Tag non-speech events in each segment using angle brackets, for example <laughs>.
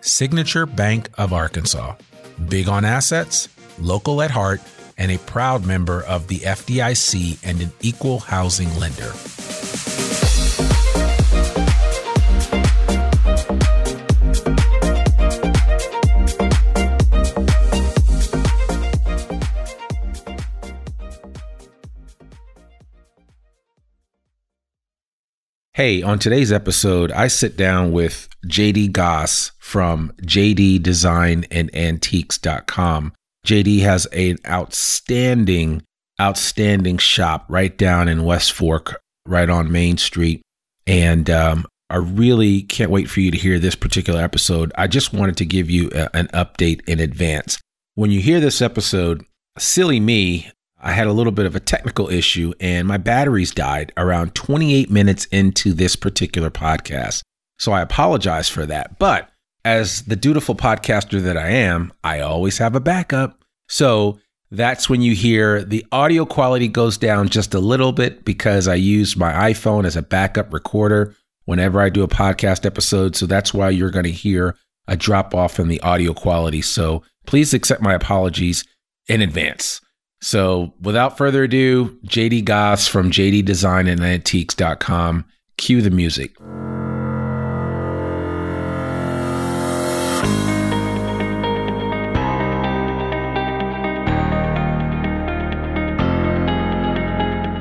Signature Bank of Arkansas. Big on assets, local at heart, and a proud member of the FDIC and an equal housing lender. Hey, on today's episode, I sit down with JD Goss from JD Design and Antiques.com. JD has an outstanding, outstanding shop right down in West Fork, right on Main Street. And um, I really can't wait for you to hear this particular episode. I just wanted to give you a, an update in advance. When you hear this episode, silly me, I had a little bit of a technical issue and my batteries died around 28 minutes into this particular podcast. So I apologize for that. But as the dutiful podcaster that I am, I always have a backup. So that's when you hear the audio quality goes down just a little bit because I use my iPhone as a backup recorder whenever I do a podcast episode. So that's why you're going to hear a drop off in the audio quality. So please accept my apologies in advance. So without further ado, JD Goss from JD Design and Antiques.com. Cue the music.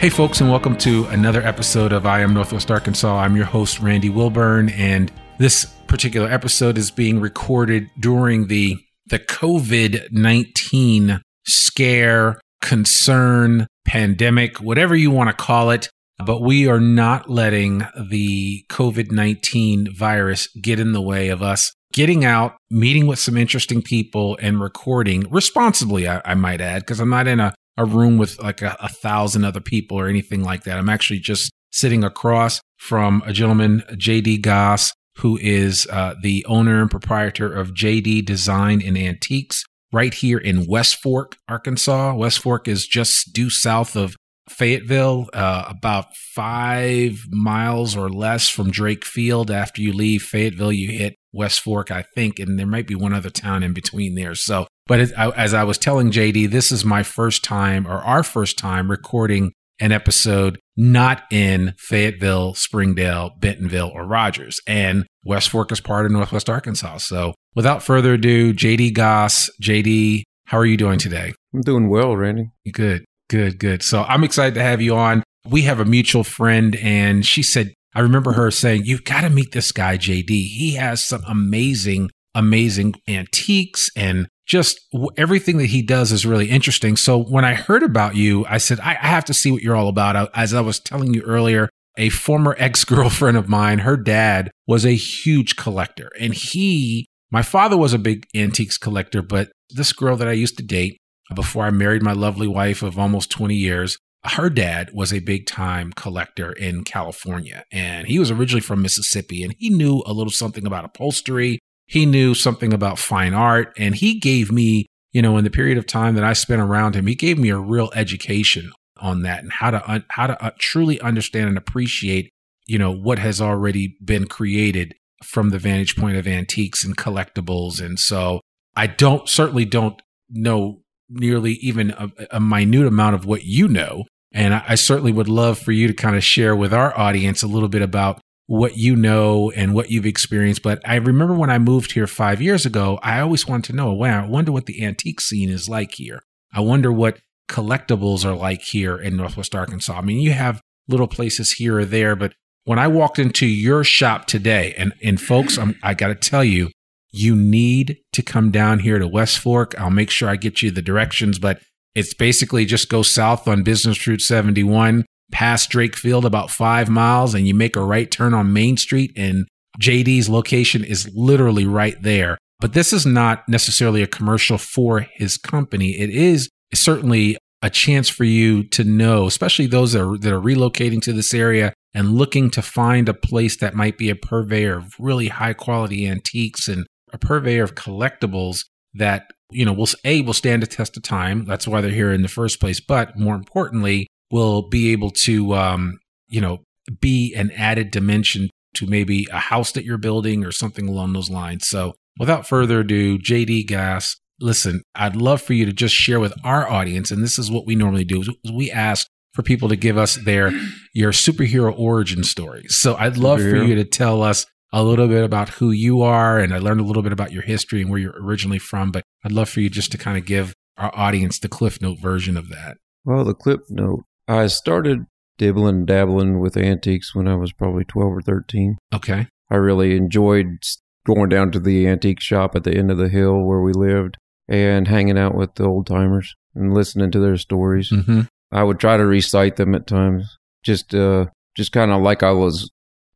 Hey, folks, and welcome to another episode of I Am Northwest Arkansas. I'm your host, Randy Wilburn, and this particular episode is being recorded during the the COVID 19 scare, concern, pandemic, whatever you want to call it. But we are not letting the COVID 19 virus get in the way of us getting out, meeting with some interesting people, and recording responsibly, I, I might add, because I'm not in a a room with like a, a thousand other people or anything like that. I'm actually just sitting across from a gentleman, JD Goss, who is uh, the owner and proprietor of JD Design and Antiques right here in West Fork, Arkansas. West Fork is just due south of Fayetteville, uh, about five miles or less from Drake Field. After you leave Fayetteville, you hit West Fork, I think, and there might be one other town in between there. So, but it, I, as I was telling JD, this is my first time or our first time recording an episode not in Fayetteville, Springdale, Bentonville, or Rogers. And West Fork is part of Northwest Arkansas. So, without further ado, JD Goss, JD, how are you doing today? I'm doing well, Randy. Good, good, good. So, I'm excited to have you on. We have a mutual friend, and she said, I remember her saying, You've got to meet this guy, JD. He has some amazing, amazing antiques and just everything that he does is really interesting. So when I heard about you, I said, I, I have to see what you're all about. As I was telling you earlier, a former <laughs> ex girlfriend of mine, her dad was a huge collector. And he, my father was a big antiques collector, but this girl that I used to date before I married my lovely wife of almost 20 years, her dad was a big time collector in California and he was originally from Mississippi and he knew a little something about upholstery. He knew something about fine art and he gave me, you know, in the period of time that I spent around him, he gave me a real education on that and how to, how to uh, truly understand and appreciate, you know, what has already been created from the vantage point of antiques and collectibles. And so I don't, certainly don't know nearly even a, a minute amount of what you know. And I, I certainly would love for you to kind of share with our audience a little bit about what you know and what you've experienced. But I remember when I moved here five years ago, I always wanted to know, wow, I wonder what the antique scene is like here. I wonder what collectibles are like here in Northwest Arkansas. I mean, you have little places here or there, but when I walked into your shop today, and, and folks, I'm, I got to tell you, you need to come down here to West Fork. I'll make sure I get you the directions, but it's basically just go south on Business Route 71, past Drake Field about five miles, and you make a right turn on Main Street. And JD's location is literally right there. But this is not necessarily a commercial for his company. It is certainly a chance for you to know, especially those that are, that are relocating to this area and looking to find a place that might be a purveyor of really high quality antiques and a purveyor of collectibles that you know will a will stand a test of time. That's why they're here in the first place. But more importantly, will be able to um, you know be an added dimension to maybe a house that you're building or something along those lines. So without further ado, JD Goss, listen, I'd love for you to just share with our audience, and this is what we normally do: is we ask for people to give us their your superhero origin stories. So I'd love for you to tell us a little bit about who you are, and I learned a little bit about your history and where you're originally from. But I'd love for you just to kind of give our audience the Cliff Note version of that. Well, the Cliff Note. I started dibbling and dabbling with antiques when I was probably 12 or 13. Okay. I really enjoyed going down to the antique shop at the end of the hill where we lived and hanging out with the old timers and listening to their stories. Mm-hmm. I would try to recite them at times, just uh, just kind of like I was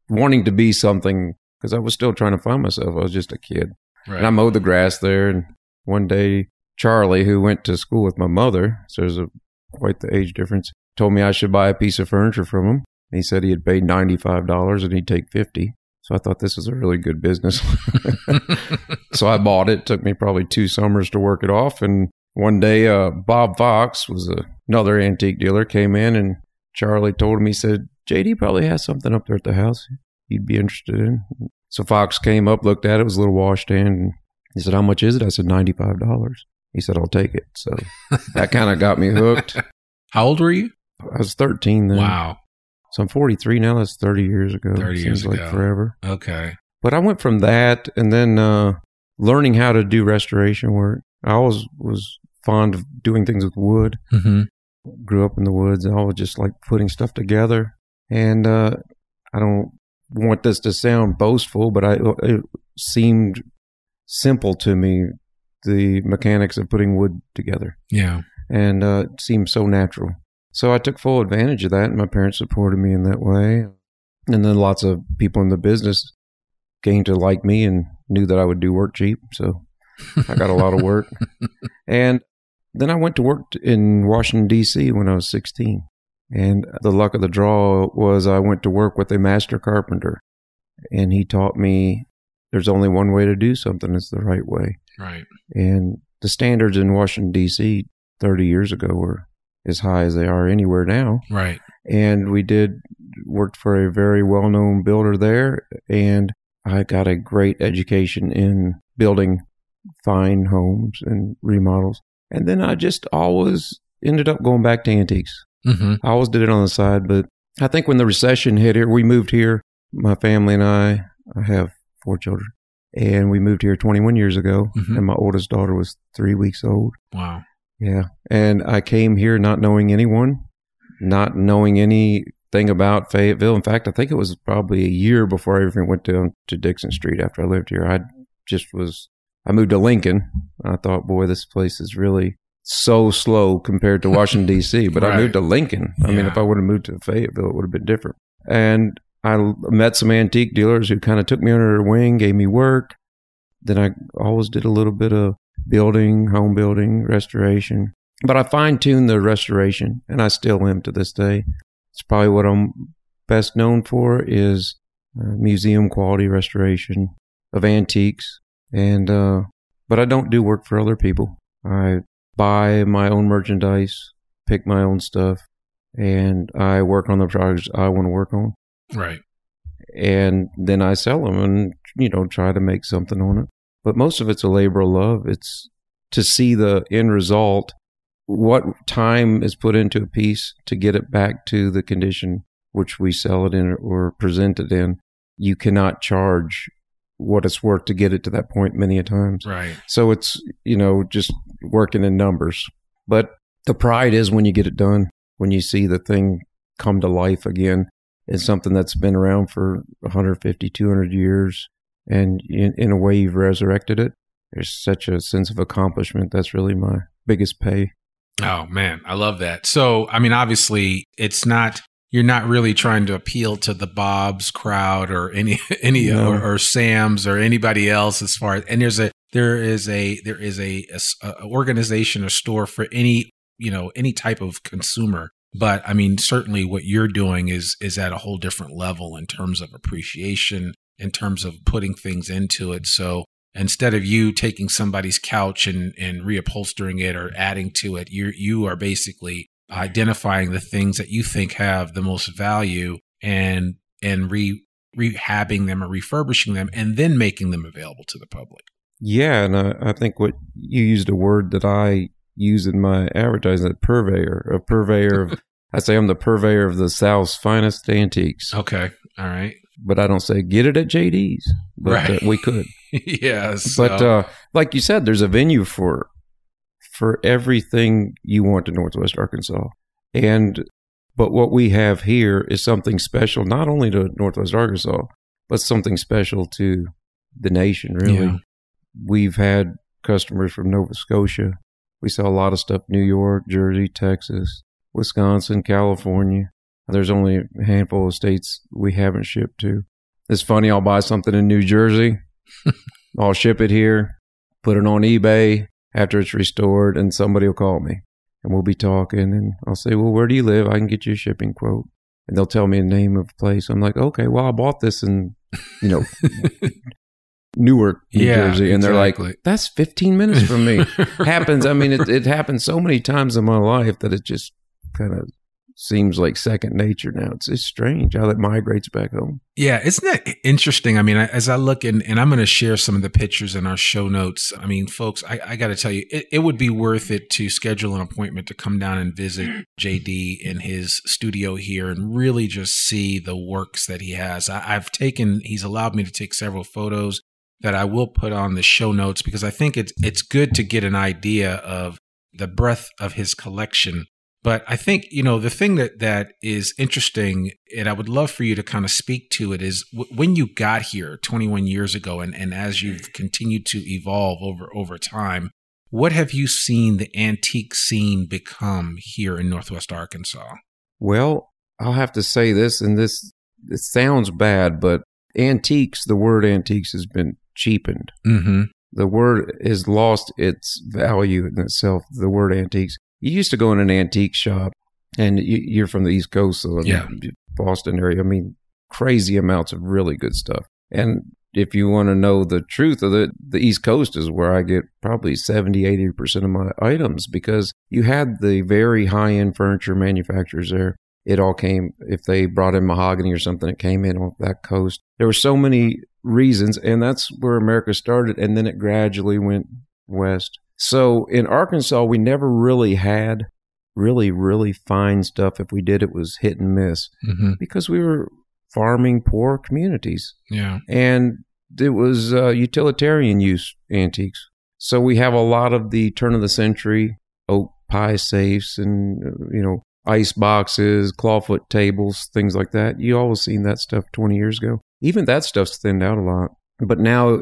wanting to be something because I was still trying to find myself. I was just a kid. Right. And I mowed the grass there. And one day, Charlie, who went to school with my mother, so there's a, quite the age difference, told me I should buy a piece of furniture from him. And He said he had paid $95 and he'd take 50 So I thought this was a really good business. <laughs> <laughs> so I bought it. it. Took me probably two summers to work it off. And one day, uh, Bob Fox was a, another antique dealer, came in and Charlie told him, he said, JD probably has something up there at the house you'd be interested in. So Fox came up, looked at it, it was a little washstand, and he said, How much is it? I said, $95. He said, I'll take it. So <laughs> that kind of got me hooked. How old were you? I was 13 then. Wow. So I'm 43 now. That's 30 years ago. 30 years Seems ago. like forever. Okay. But I went from that and then uh, learning how to do restoration work. I always was fond of doing things with wood. Mm-hmm. Grew up in the woods and I was just like putting stuff together. And uh, I don't want this to sound boastful, but I it seemed simple to me the mechanics of putting wood together. Yeah, and uh, it seemed so natural. So I took full advantage of that, and my parents supported me in that way. And then lots of people in the business came to like me and knew that I would do work cheap. So I got a lot of work. <laughs> And then I went to work in Washington, D.C. when I was 16. And the luck of the draw was I went to work with a master carpenter, and he taught me there's only one way to do something, it's the right way. Right. And the standards in Washington, D.C. 30 years ago were as high as they are anywhere now. Right. And we did worked for a very well known builder there. And I got a great education in building fine homes and remodels. And then I just always ended up going back to antiques. Mm-hmm. I always did it on the side, but I think when the recession hit here, we moved here, my family and I, I have four children, and we moved here 21 years ago, mm-hmm. and my oldest daughter was three weeks old. Wow. Yeah. And I came here not knowing anyone, not knowing anything about Fayetteville. In fact, I think it was probably a year before I even went down to Dickson Street after I lived here. I just was, I moved to Lincoln. I thought, boy, this place is really so slow compared to Washington D.C. <laughs> But right. I moved to Lincoln. I yeah. mean, if I would have moved to Fayetteville, it would have been different. And I met some antique dealers who kind of took me under their wing, gave me work. Then I always did a little bit of building, home building, restoration. But I fine tuned the restoration, and I still am to this day. It's probably what I'm best known for is uh, museum quality restoration of antiques. And uh, but I don't do work for other people. I buy my own merchandise, pick my own stuff, and I work on the projects I want to work on. Right. And then I sell them and, you know, try to make something on it. But most of it's a labor of love. It's to see the end result, what time is put into a piece to get it back to the condition which we sell it in or present it in. You cannot charge what it's worth to get it to that point many a times. Right. So it's, you know, just working in numbers. But the pride is when you get it done, when you see the thing come to life again. It's something that's been around for 150, 200 years. And in, in a way, you've resurrected it. There's such a sense of accomplishment. That's really my biggest pay. Oh, man. I love that. So, I mean, obviously, it's not you're not really trying to appeal to the Bob's crowd or any <laughs> any no. or, or, Sam's or anybody else as far as and there's a there is a there is a, a, a organization or store for any you know any type of consumer but i mean certainly what you're doing is is at a whole different level in terms of appreciation in terms of putting things into it so instead of you taking somebody's couch and and reupholstering it or adding to it you you are basically identifying the things that you think have the most value and and re rehabbing them or refurbishing them and then making them available to the public. Yeah, and I, I think what you used a word that I use in my advertising, purveyor, a purveyor of. <laughs> I say I'm the purveyor of the South's finest antiques. Okay, all right. But I don't say get it at JD's. But uh, right. Uh, we could. <laughs> yes. But uh, like you said, there's a venue for for everything you want in Northwest Arkansas. And but what we have here is something special, not only to Northwest Arkansas, but something special to the nation, really. Yeah. We've had customers from Nova Scotia. We sell a lot of stuff New York, Jersey, Texas, Wisconsin, California. There's only a handful of states we haven't shipped to. It's funny, I'll buy something in New Jersey, <laughs> I'll ship it here, put it on eBay, after it's restored, and somebody will call me and we'll be talking, and I'll say, "Well, where do you live? I can get you a shipping quote." And they'll tell me a name of a place. I'm like, "Okay, well, I bought this in, you know, <laughs> Newark, New yeah, Jersey," and they're like, "That's 15 minutes from me." <laughs> happens. I mean, it, it happens so many times in my life that it just kind of seems like second nature now. It's, it's strange how that migrates back home. Yeah, isn't that interesting? I mean, as I look and, and I'm going to share some of the pictures in our show notes. I mean, folks, I, I got to tell you, it, it would be worth it to schedule an appointment to come down and visit <clears throat> JD in his studio here and really just see the works that he has. I, I've taken, he's allowed me to take several photos that I will put on the show notes because I think it's it's good to get an idea of the breadth of his collection but I think, you know, the thing that, that is interesting, and I would love for you to kind of speak to it, is w- when you got here 21 years ago, and, and as you've continued to evolve over, over time, what have you seen the antique scene become here in Northwest Arkansas? Well, I'll have to say this, and this it sounds bad, but antiques, the word antiques has been cheapened. Mm-hmm. The word has lost its value in itself, the word antiques you used to go in an antique shop, and you, are from the East Coast, so yeah. Boston area. I mean, crazy amounts of really good stuff. And if you want to know the truth of it, the East Coast is where I get probably 70, 80% of my items because you had the very high end furniture manufacturers there. It all came, if they brought in mahogany or something, it came in on that coast. There were so many reasons, and that's where America started, and then it gradually went west. So in Arkansas, we never really had really, really fine stuff. If we did, it was hit and miss Mm-hmm. because we were farming poor communities Yeah. and it was uh, utilitarian use antiques. So we have a lot of the turn of the century oak pie safes and uh, you know ice boxes, clawfoot tables, things like that. You always seen that stuff 20 years ago. Even that stuff's thinned out a lot. But now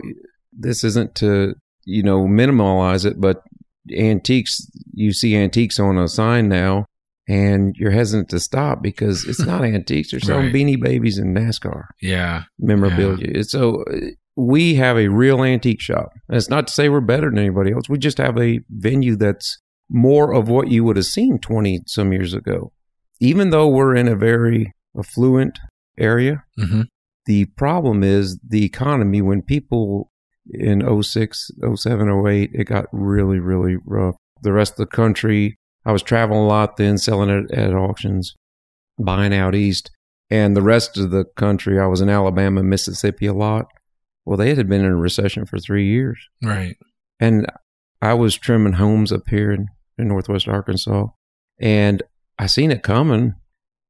this isn't to you know minimalize it, but antiques you see antiques on a sign now and you're hesitant to stop because it's <laughs> not antiques. They're selling Right. beanie babies and NASCAR Yeah. memorabilia. It's So uh, we have a real antique shop. And it's not to say we're better than anybody else. We just have a venue that's more of what you would have seen 20 some years ago. Even though we're in a very affluent area, Mm-hmm. the problem is the economy. When people in 06, 07, 08, it got really, really rough. The rest of the country, I was traveling a lot then, selling it at auctions, buying out east. And the rest of the country, I was in Alabama, Mississippi a lot. Well, they had been in a recession for three years. Right. And I was trimming homes up here in, in Northwest Arkansas, and I seen it coming,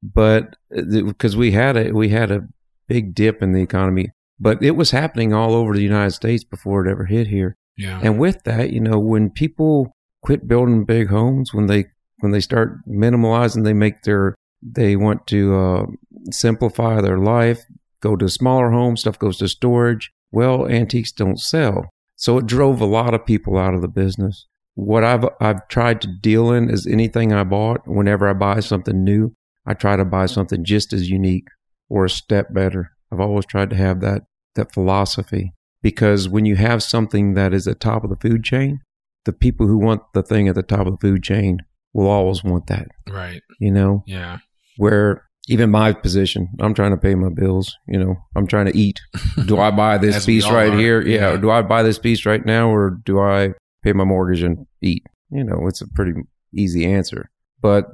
but uh, because we had a we had a big dip in the economy, but it was happening all over the United States before it ever hit here. Yeah. And with that, you know, when people quit building big homes, when they when they start minimalizing, they make their they want to uh, simplify their life, go to smaller homes, stuff goes to storage. Well, antiques don't sell, so it drove a lot of people out of the business. What I've I've tried to deal in is anything I bought. Whenever I buy something new, I try to buy something just as unique or a step better. I've always tried to have that that philosophy because when you have something that is at top of the food chain, the people who want the thing at the top of the food chain will always want that. Right. You know, Yeah. where even my position, I'm trying to pay my bills. You know, I'm trying to eat. <laughs> Do I buy this piece right are. here? Yeah. Yeah. Do I buy this piece right now, or do I pay my mortgage and eat? You know, it's a pretty easy answer. But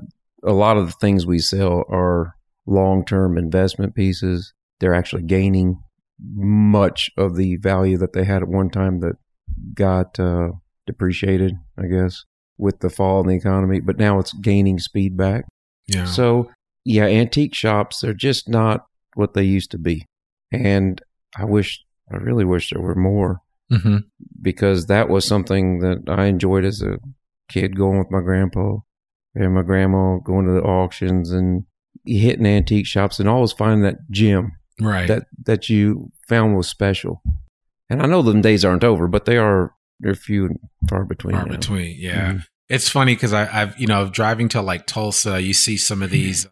a lot of the things we sell are long term investment pieces. They're actually gaining much of the value that they had at one time that got uh, depreciated, I guess, with the fall in the economy. But now it's gaining speed back. Yeah. So, yeah, antique shops are just not what they used to be. And I wish, I really wish there were more mm-hmm. because that was something that I enjoyed as a kid going with my grandpa and my grandma going to the auctions and hitting antique shops and always finding that gem Right. that, that you found was special. And I know them days aren't over, but they are, they're few and far between. far now. between. Yeah. Mhm. It's funny because I've, you know, driving to like Tulsa, you see some of these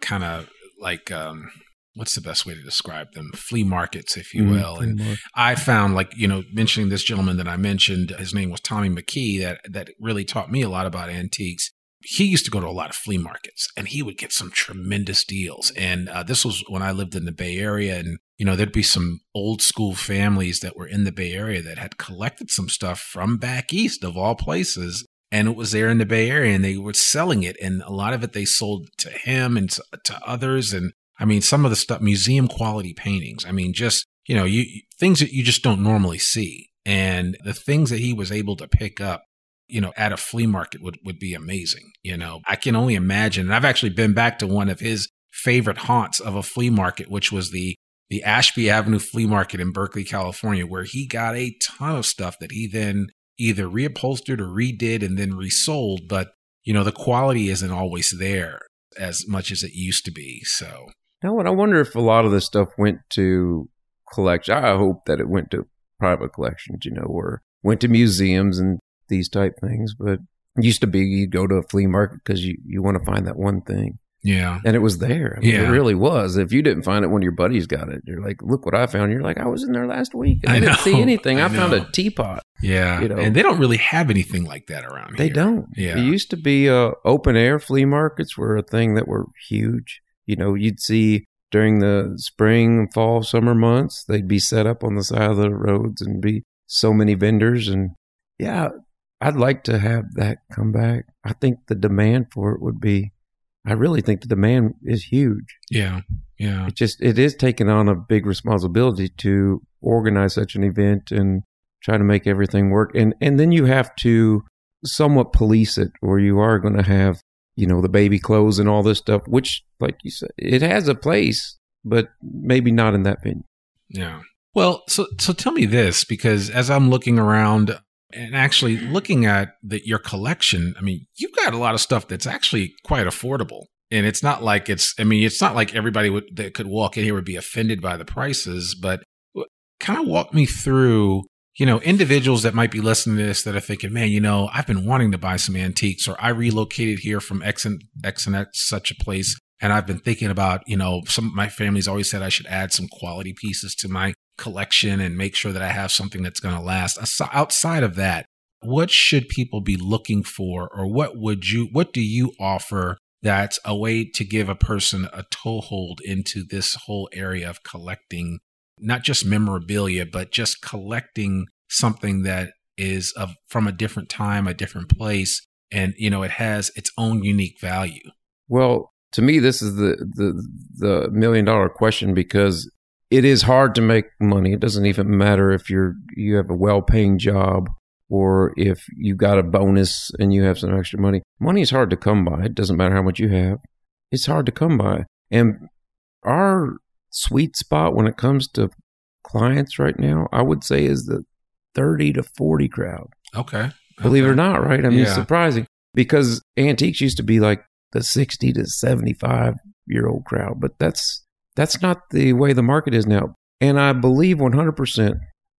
kind of like, um, what's the best way to describe them? Flea markets, if you Mhm. will. And I found like, you know, mentioning this gentleman that I mentioned, his name was Tommy McKee, that, that really taught me a lot about antiques. He used to go to a lot of flea markets and he would get some tremendous deals. And uh, this was when I lived in the Bay Area. And, you know, there'd be some old school families that were in the Bay Area that had collected some stuff from back east of all places. And it was there in the Bay Area and they were selling it. And a lot of it they sold to him and to, to others. And I mean, some of the stuff, museum quality paintings. I mean, just, you know, you things that you just don't normally see. And the things that he was able to pick up, you know, at a flea market would, would be amazing. You know, I can only imagine. And I've actually been back to one of his favorite haunts of a flea market, which was the the Ashby Avenue Flea Market in Berkeley, California, where he got a ton of stuff that he then either reupholstered or redid and then resold. But, you know, the quality isn't always there as much as it used to be. So, now and I wonder if a lot of this stuff went to collection. I hope that it went to private collections, you know, or went to museums and these type things. But used to be you'd go to a flea market because you, you want to find that one thing. yeah. And it was there. I mean, Yeah. It really was. If you didn't find it, one of your buddies got it. You're like, look what I found. You're like, I was in there last week. And I, I didn't know. see anything. I, I found a teapot. Yeah. You know. and they don't really have anything like that around They here. don't. Yeah. It used to be uh, open air flea markets were a thing that were huge. You know, you'd see during the spring, fall, summer months, they'd be set up on the side of the roads and be so many vendors. And yeah, I'd like to have that come back. I think the demand for it would be, I really think the demand is huge. Yeah. Yeah. It just it is taking on a big responsibility to organize such an event and try to make everything work. And and then you have to somewhat police it or you are going to have, you know, the baby clothes and all this stuff, which like you said, it has a place, but maybe not in that venue. Yeah. Well, so so tell me this because as I'm looking around and actually looking at the, your collection, I mean, you've got a lot of stuff that's actually quite affordable. And it's not like it's, I mean, it's not like everybody would, that could walk in here would be offended by the prices, but kind of walk me through, you know, individuals that might be listening to this that are thinking, man, you know, I've been wanting to buy some antiques or I relocated here from X and X and X such a place. And I've been thinking about, you know, some of my family's always said I should add some quality pieces to my collection and make sure that I have something that's going to last. Outside of that, what should people be looking for or what would you what do you offer that's a way to give a person a toehold into this whole area of collecting not just memorabilia but just collecting something that is of from a different time a different place and you know it has its own unique value well to me this is the the the million dollar question because it is hard to make money. It doesn't even matter if you're you have a well paying job or if you got a bonus and you have some extra money. Money is hard to come by. It doesn't matter how much you have. It's hard to come by. And our sweet spot when it comes to clients right now, I would say is the 30 to 40 crowd. Okay. Believe okay. it or not, right? I mean, Yeah. it's surprising because antiques used to be like the 60 to 75 year old crowd, but that's that's not the way the market is now. And I believe 100%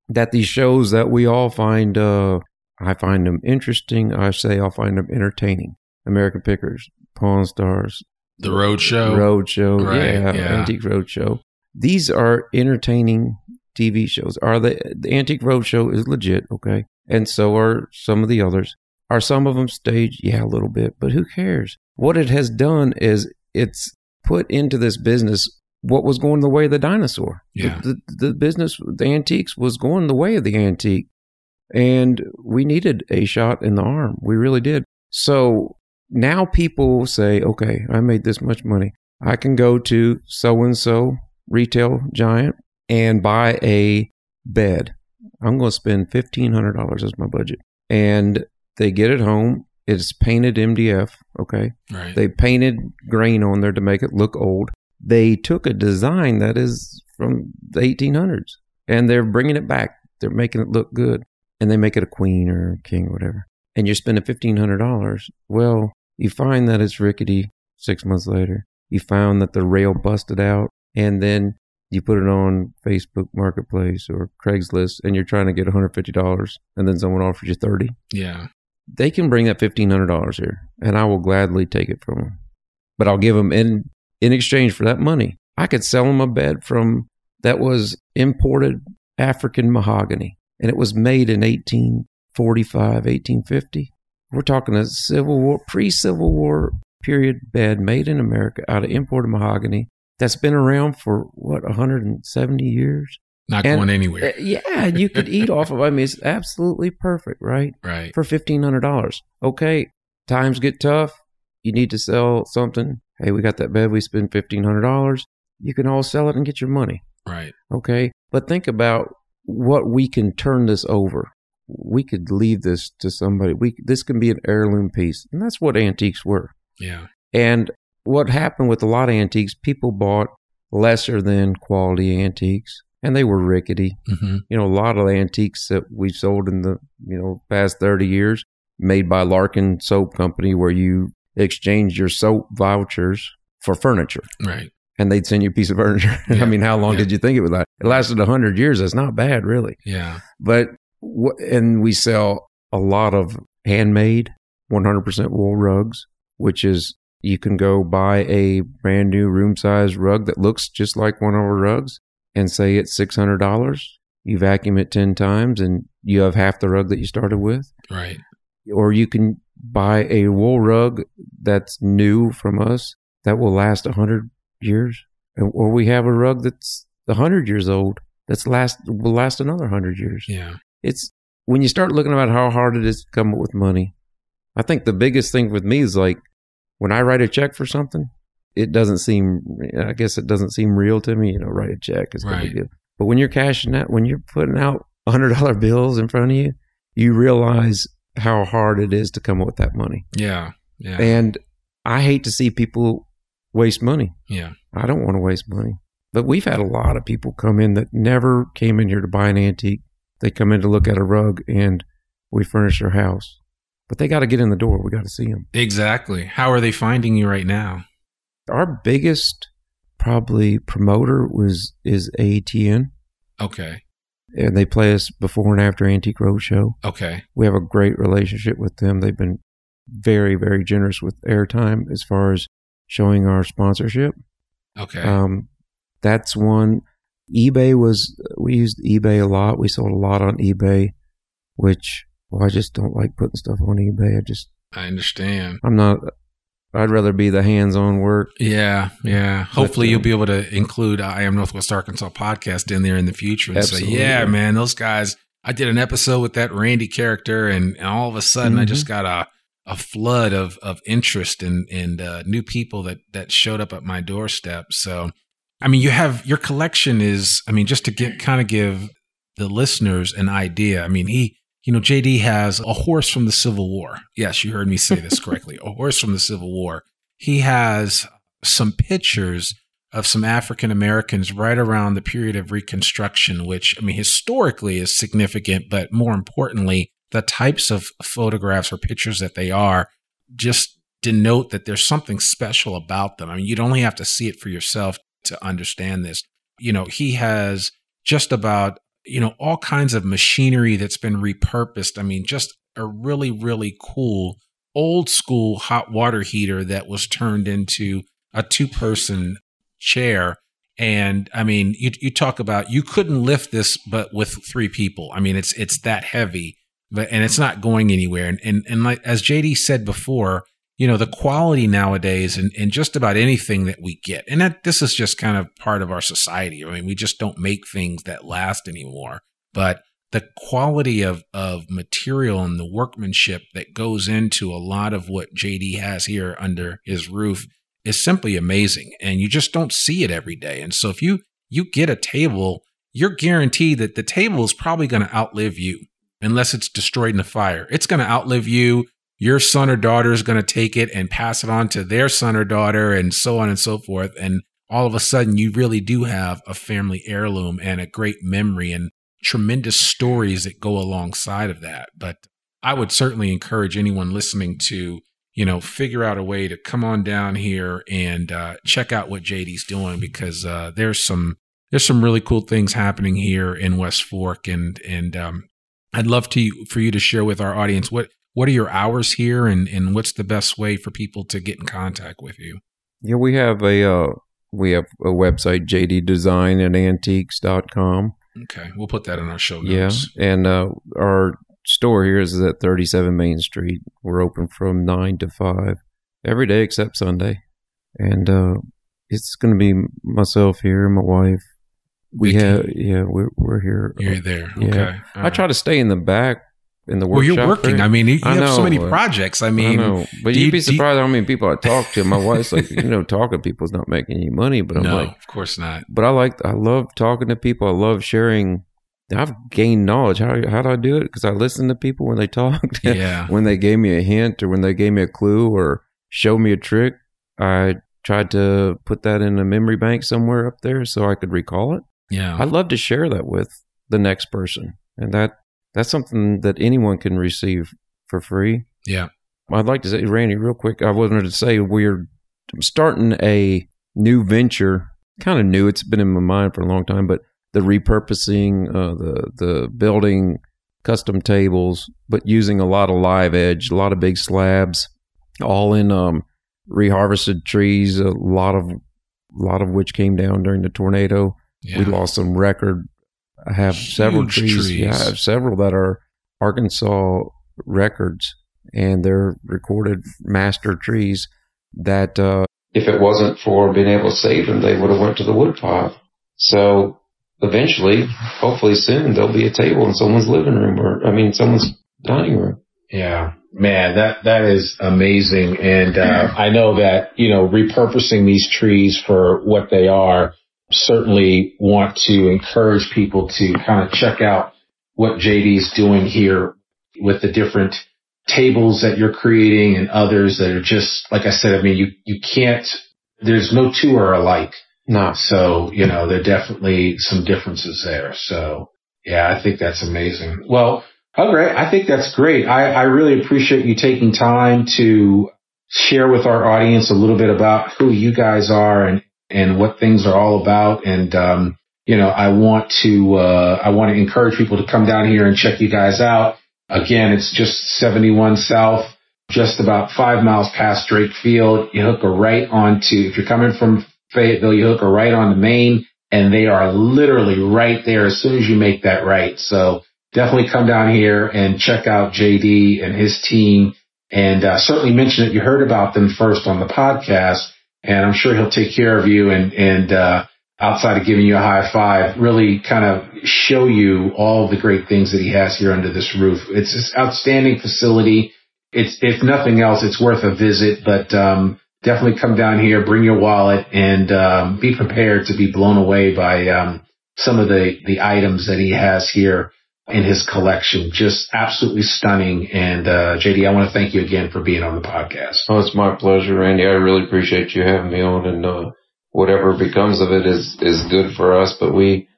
that these shows that we all find, uh, I find them interesting. I say I'll find them entertaining. American Pickers, Pawn Stars, The Road Show. Road Show, Right, yeah, yeah. Antique Road Show. These are entertaining TV shows. Are the the Antique Road Show is legit, okay, and so are some of the others. Are some of them staged? Yeah, a little bit, but who cares? What it has done is it's put into this business what was going the way of the dinosaur. The- Yeah. The, the, business, the antiques was going the way of the antique. And we needed a shot in the arm. We really did. So now people say, okay, I made this much money. I can go to so and so retail giant and buy a bed. I'm going to spend $1,500 as my budget. And they get it home. It's painted MDF. Okay. Right. They painted grain on there to make it look old. They took a design that is from the 1800s and they're bringing it back. They're making it look good. And they make it a queen or a king or whatever. And you're spending $1,500. Well, you find that it's rickety six months later. You found that the rail busted out. And then you put it on Facebook Marketplace or Craigslist and you're trying to get $150 and then someone offers you 30 yeah. They can bring that fifteen hundred dollars here, and I will gladly take it from them. But I'll give them in in exchange for that money. I could sell them a bed from that was imported African mahogany, and it was made in 1845, 1850. We're talking a Civil War, pre-Civil War period bed made in America out of imported mahogany that's been around for what 170 years. Not And- going anywhere. Uh, yeah, you could eat off of. it. I mean, it's absolutely perfect, right? right. for fifteen hundred dollars. Okay, times get tough. You need to sell something. Hey, we got that bed. We spend fifteen hundred dollars. You can all sell it and get your money. Right. Okay, but think about what we can turn this over. We could leave this to somebody. We this can be an heirloom piece, and that's what antiques were. Yeah. And what happened with a lot of antiques, people bought lesser than quality antiques, and they were rickety hmm you know, a lot of the antiques that we've sold in the, you know, past 30 years made by Larkin Soap Company where you exchange your soap vouchers for furniture Right. and they'd send you a piece of furniture. <laughs> Yeah. I mean, how long Yeah. did you think it would last? It lasted 100 years. That's not bad, really. Yeah. But, and we sell a lot of handmade 100% wool rugs, which is you can go buy a brand new room size rug that looks just like one of our rugs and say it's $600. You vacuum it 10 times and you have half the rug that you started with. Right. Or you can buy a wool rug that's new from us that will last 100 years. Or we have a rug that's 100 years old that's last will last another 100 years Yeah. it's when you start looking about how hard it is to come up with money. I think the biggest thing with me is like when I write a check for something, it doesn't seem. I guess it doesn't seem real to me. You know, write a check is Right. right. But when you're cashing out, when you're putting out hundred dollar bills in front of you, you realize how hard it is to come up with that money. Yeah. Yeah. And I hate to see people waste money. yeah. I don't want to waste money. But we've had a lot of people come in that never came in here to buy an antique. They come in to look at a rug and we furnish their house. But they got to get in the door. We got to see them. Exactly. How are they finding you right now? Our biggest probably promoter was is ATN Okay. and they play us before and after Antique Roadshow. Okay. We have a great relationship with them. They've been very, very generous with airtime as far as showing our sponsorship. Okay. Um, that's one. eBay was we used eBay a lot. We sold a lot on eBay, which well, I just don't like putting stuff on eBay. I just I understand. I'm not. I'd rather be the hands-on work. Yeah, yeah. Hopefully, um, you'll be able to include I Am Northwest Arkansas podcast in there in the future and Absolutely. say, yeah, man, those guys. I did an episode with that Randy character, and, and all of a sudden, I Mhm. just got a a flood of of interest and and uh, new people that that showed up at my doorstep. So, I mean, you have your collection is. I mean, just to get kind of give the listeners an idea. I mean, he. You know, JD has a horse from the Civil War. Yes, you heard me say this <laughs> correctly. A horse from the Civil War. He has some pictures of some African Americans right around the period of Reconstruction, which, I mean, historically is significant, but more importantly, the types of photographs or pictures that they are just denote that there's something special about them. I mean, you'd only have to see it for yourself to understand this. You know, he has just about, you know, all kinds of machinery that's been repurposed. I mean, just a really, really cool old school hot water heater that was turned into a two person chair. And I mean, you, you talk about you couldn't lift this, but with three people. I mean, it's it's that heavy, but and it's not going anywhere. And and and like as JD said before, you know, the quality nowadays and and just about anything that we get, and that this is just kind of part of our society. I mean, we just don't make things that last anymore. But the quality of of material and the workmanship that goes into a lot of what JD has here under his roof is simply amazing and you just don't see it every day and so if you you get a table you're guaranteed that the table is probably going to outlive you unless it's destroyed in a fire it's going to outlive you your son or daughter is going to take it and pass it on to their son or daughter and so on and so forth. And all of a sudden you really do have a family heirloom and a great memory and tremendous stories that go alongside of that. But i would certainly encourage anyone listening to you know, figure out a way to come on down here and uh, check out what JD's doing because uh, there's some there's some really cool things happening here in West Fork, and and um, I'd love to for you to share with our audience what what are your hours here, and and what's the best way for people to get in contact with you. Yeah, we have a uh, we have a website jddesign.antiques.com. Okay, we'll put that in our show notes. Yeah, and uh, our store here is at 37 Main Street. We're open from nine to five every day except Sunday, and uh, it's going to be myself here, and my wife. We have yeah, we're we're here. You're there. Yeah. Okay. I try to stay in the back in the workshop. Well, you're working. there. I mean, you I have so many but- projects. I I mean, know, but you'd you- be surprised how many people I talk to. My wife's like, you know, talking to people's not making any money, but I'm no, like, of course not. but I like, I love talking to people. I love sharing. I've gained knowledge. How how do I do it? Because I listen to people when they <laughs> talk. Yeah. when they gave me a hint or when they gave me a clue or showed me a trick, I tried to put that in a memory bank somewhere up there so I could recall it. Yeah. I'd love to share that with the next person, and that that's something that anyone can receive for free. Yeah. I'd like to say, Randy, real quick. I wanted to say we're starting a new venture. Kind of new. It's been in my mind for a long time, but the repurposing, uh, the the building custom tables, but using a lot of live edge, a lot of big slabs, all in um, reharvested trees. A lot of a lot of which came down during the tornado. yeah. We lost some record. I have several trees. trees. Yeah, I have several that are Arkansas records, and they're recorded master trees. That uh, if it wasn't for being able to save them, they would have went to the wood pile. So eventually, hopefully soon, there'll be a table in someone's living room, or I mean, someone's dining room. Yeah, Man, that that is amazing, and uh, I know that you know repurposing these trees for what they are. Certainly, want to encourage people to kind of check out what JD is doing here with the different tables that you're creating and others that are just like I said. I mean, you you can't. There's no two are alike. No. So you know there are definitely some differences there. So yeah, I think that's amazing. Well Oh, great. I think that's great. I, I really appreciate you taking time to share with our audience a little bit about who you guys are and, and what things are all about. And, um, you know, I want to, uh, I want to encourage people to come down here and check you guys out. Again, it's just 71 South, just about five miles past Drake Field. You hook a right onto, if you're coming from Fayetteville, you hook a right on the main and they are literally right there as soon as you make that right. So definitely come down here and check out JD and his team and uh, certainly mention that you heard about them first on the podcast. And I'm sure he'll take care of you and, and, uh, outside of giving you a high five, really kind of show you all the great things that he has here under this roof. It's this outstanding facility. It's, if nothing else, it's worth a visit, but, um, definitely come down here, bring your wallet and, um, be prepared to be blown away by, um, some of the, the items that he has here in his collection. Just absolutely stunning. And uh, JD, I want to thank you again for being on the podcast. Oh, it's my pleasure, Randy. I really appreciate you having me on, and uh, whatever becomes of it is is good for us. But we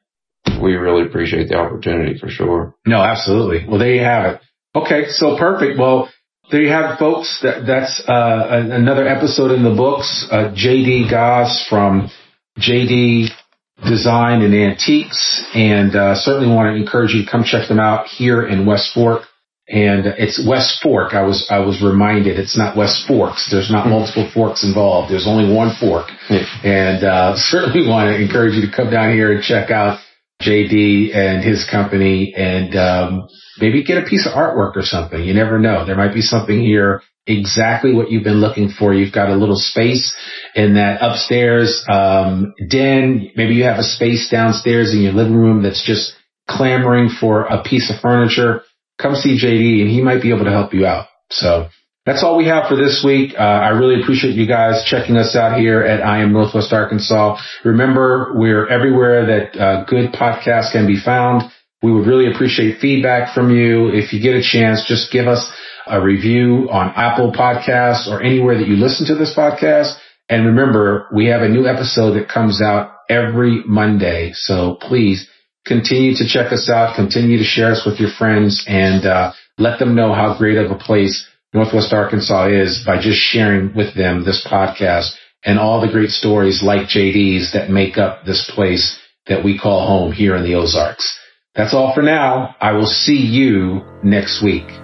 we really appreciate the opportunity for sure. No, absolutely. Well, there you have it. Okay, so perfect. Well. There you have it, folks. That, that's uh, another episode in the books. Uh, JD Goss from JD design and antiques and uh, certainly want to encourage you to come check them out here in West Fork. And it's West Fork. I was I was reminded it's not West Forks. There's not multiple forks involved. There's only one fork. and uh, <laughs> certainly want to encourage you to come down here and check out JD and his company and um, maybe get a piece of artwork or something. You never know. There might be something here exactly what you've been looking for. You've got a little space in that upstairs um, den. Maybe you have a space downstairs in your living room that's just clamoring for a piece of furniture. Come see JD and he might be able to help you out. So that's all we have for this week. Uh, I really appreciate you guys checking us out here at I Am Northwest Arkansas. Remember, we're everywhere that uh, good podcasts can be found. We would really appreciate feedback from you. If you get a chance, just give us a review on Apple Podcasts or anywhere that you listen to this podcast. And remember, we have a new episode that comes out every Monday. So please continue to check us out, continue to share us with your friends and, uh, let them know how great of a place Northwest Arkansas is by just sharing with them this podcast and all the great stories like JD's that make up this place that we call home here in the Ozarks. That's all for now. I will see you next week.